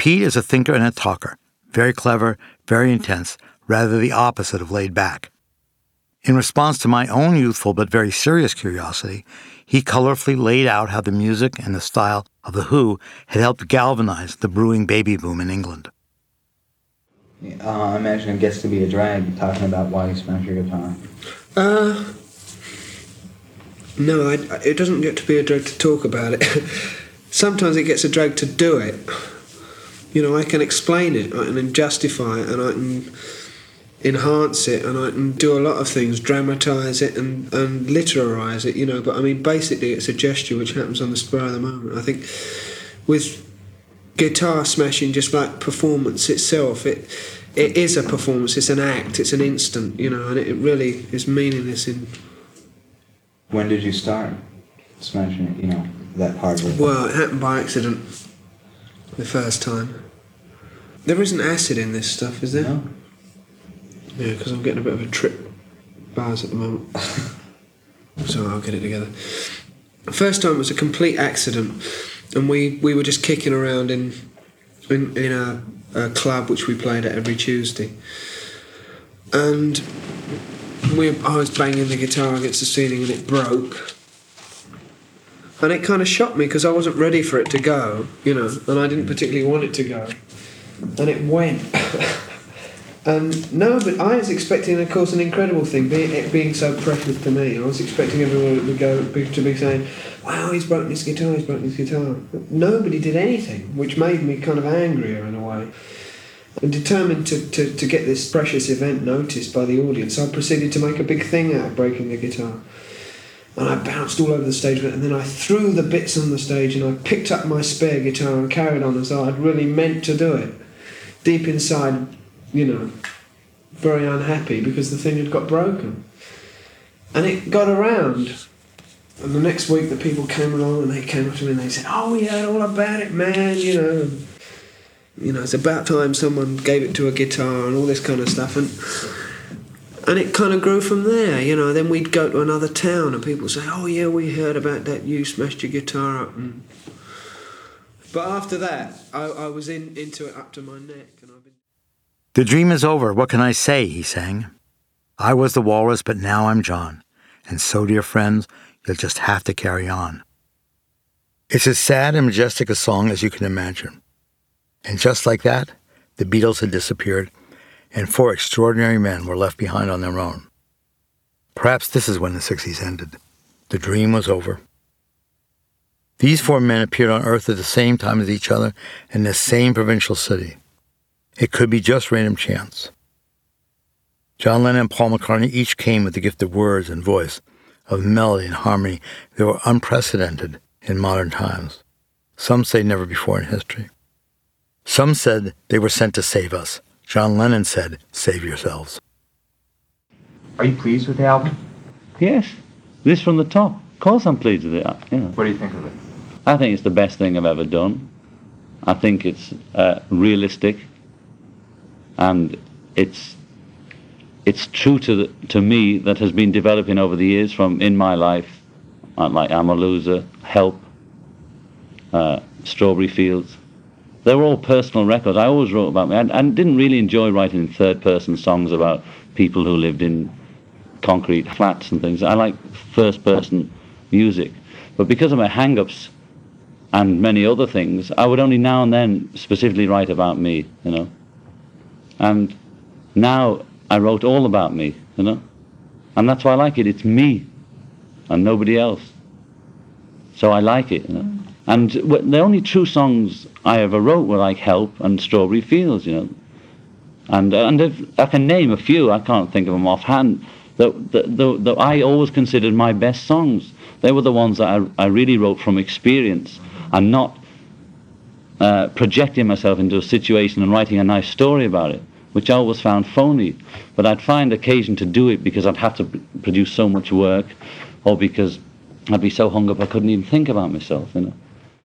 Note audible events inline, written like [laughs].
Pete is a thinker and a talker, very clever, very intense, rather the opposite of laid back. In response to my own youthful but very serious curiosity, he colorfully laid out how the music and the style of The Who had helped galvanize the brewing baby boom in England. Uh, I imagine it gets to be a drag talking about why you smash your guitar. Uh, no, I, it doesn't get to be a drag to talk about it. [laughs] Sometimes it gets a drag to do it. You know, I can explain it, I can justify it, and I can enhance it and I can do a lot of things, dramatise it and, and literarise it, you know. But I mean, basically, it's a gesture which happens on the spur of the moment. I think with guitar smashing, just like performance itself, it it is a performance. It's an act. It's an instant, you know, and it really is meaningless. In when did you start smashing? You know that part. Well, it happened by accident. The first time. There isn't acid in this stuff, is there? No. Yeah, because I'm getting a bit of a trip bars at the moment. so I'll get it together. First time was a complete accident, and we, we were just kicking around in in, in a, a club which we played at every Tuesday, and we I was banging the guitar against the ceiling and it broke. And it kind of shocked me because I wasn't ready for it to go, you know, and I didn't particularly want it to go. And it went. [laughs] And no, but I was expecting, of course, an incredible thing, being, it being so precious to me. I was expecting everyone to go to be saying, "Wow, he's broken his guitar. He's broken his guitar." But nobody did anything, which made me kind of angrier in a way. And determined to, to, to get this precious event noticed by the audience, I proceeded to make a big thing out of breaking the guitar. And I bounced all over the stage, and then I threw the bits on the stage, and I picked up my spare guitar and carried on as though I'd really meant to do it. Deep inside, you know, very unhappy because the thing had got broken. And it got around. And the next week, the people came along and they came up to me and they said, "Oh, we heard all about it, man. You know, and, you know, it's about time someone gave it to a guitar and all this kind of stuff." And and it kind of grew from there. You know, then we'd go to another town and people say, "Oh, yeah, we heard about that. You smashed your guitar up." And, but after that, I, I was in into it up to my neck, and I've been. The dream is over. What can I say? He sang. I was the walrus, but now I'm John. And so, dear friends, you'll just have to carry on. It's as sad and majestic a song as you can imagine. And just like that, the Beatles had disappeared, and four extraordinary men were left behind on their own. Perhaps this is when the 60s ended. The dream was over. These four men appeared on Earth at the same time as each other in the same provincial city. It could be just random chance. John Lennon and Paul McCartney each came with the gift of words and voice, of melody and harmony that were unprecedented in modern times. Some say never before in history. Some said they were sent to save us. John Lennon said, Save yourselves. Are you pleased with the album? Yes, this from the top. Of course, I'm pleased with it. You know. What do you think of it? I think it's the best thing I've ever done. I think it's uh, realistic, and it's it's true to the, to me that has been developing over the years from in my life, uh, like I'm a loser, Help, uh, Strawberry Fields. They were all personal records. I always wrote about me, and didn't really enjoy writing third-person songs about people who lived in concrete flats and things. I like first-person music, but because of my hang-ups and many other things, I would only now and then specifically write about me, you know. And now I wrote all about me, you know. And that's why I like it. It's me and nobody else. So I like it, you know. And the only true songs I ever wrote were like Help and Strawberry Fields, you know. And, uh, and if I can name a few, I can't think of them offhand, that, that, that, that I always considered my best songs. They were the ones that I, I really wrote from experience and not uh, projecting myself into a situation and writing a nice story about it, which I always found phony. But I'd find occasion to do it because I'd have to produce so much work or because I'd be so hung up I couldn't even think about myself, you know.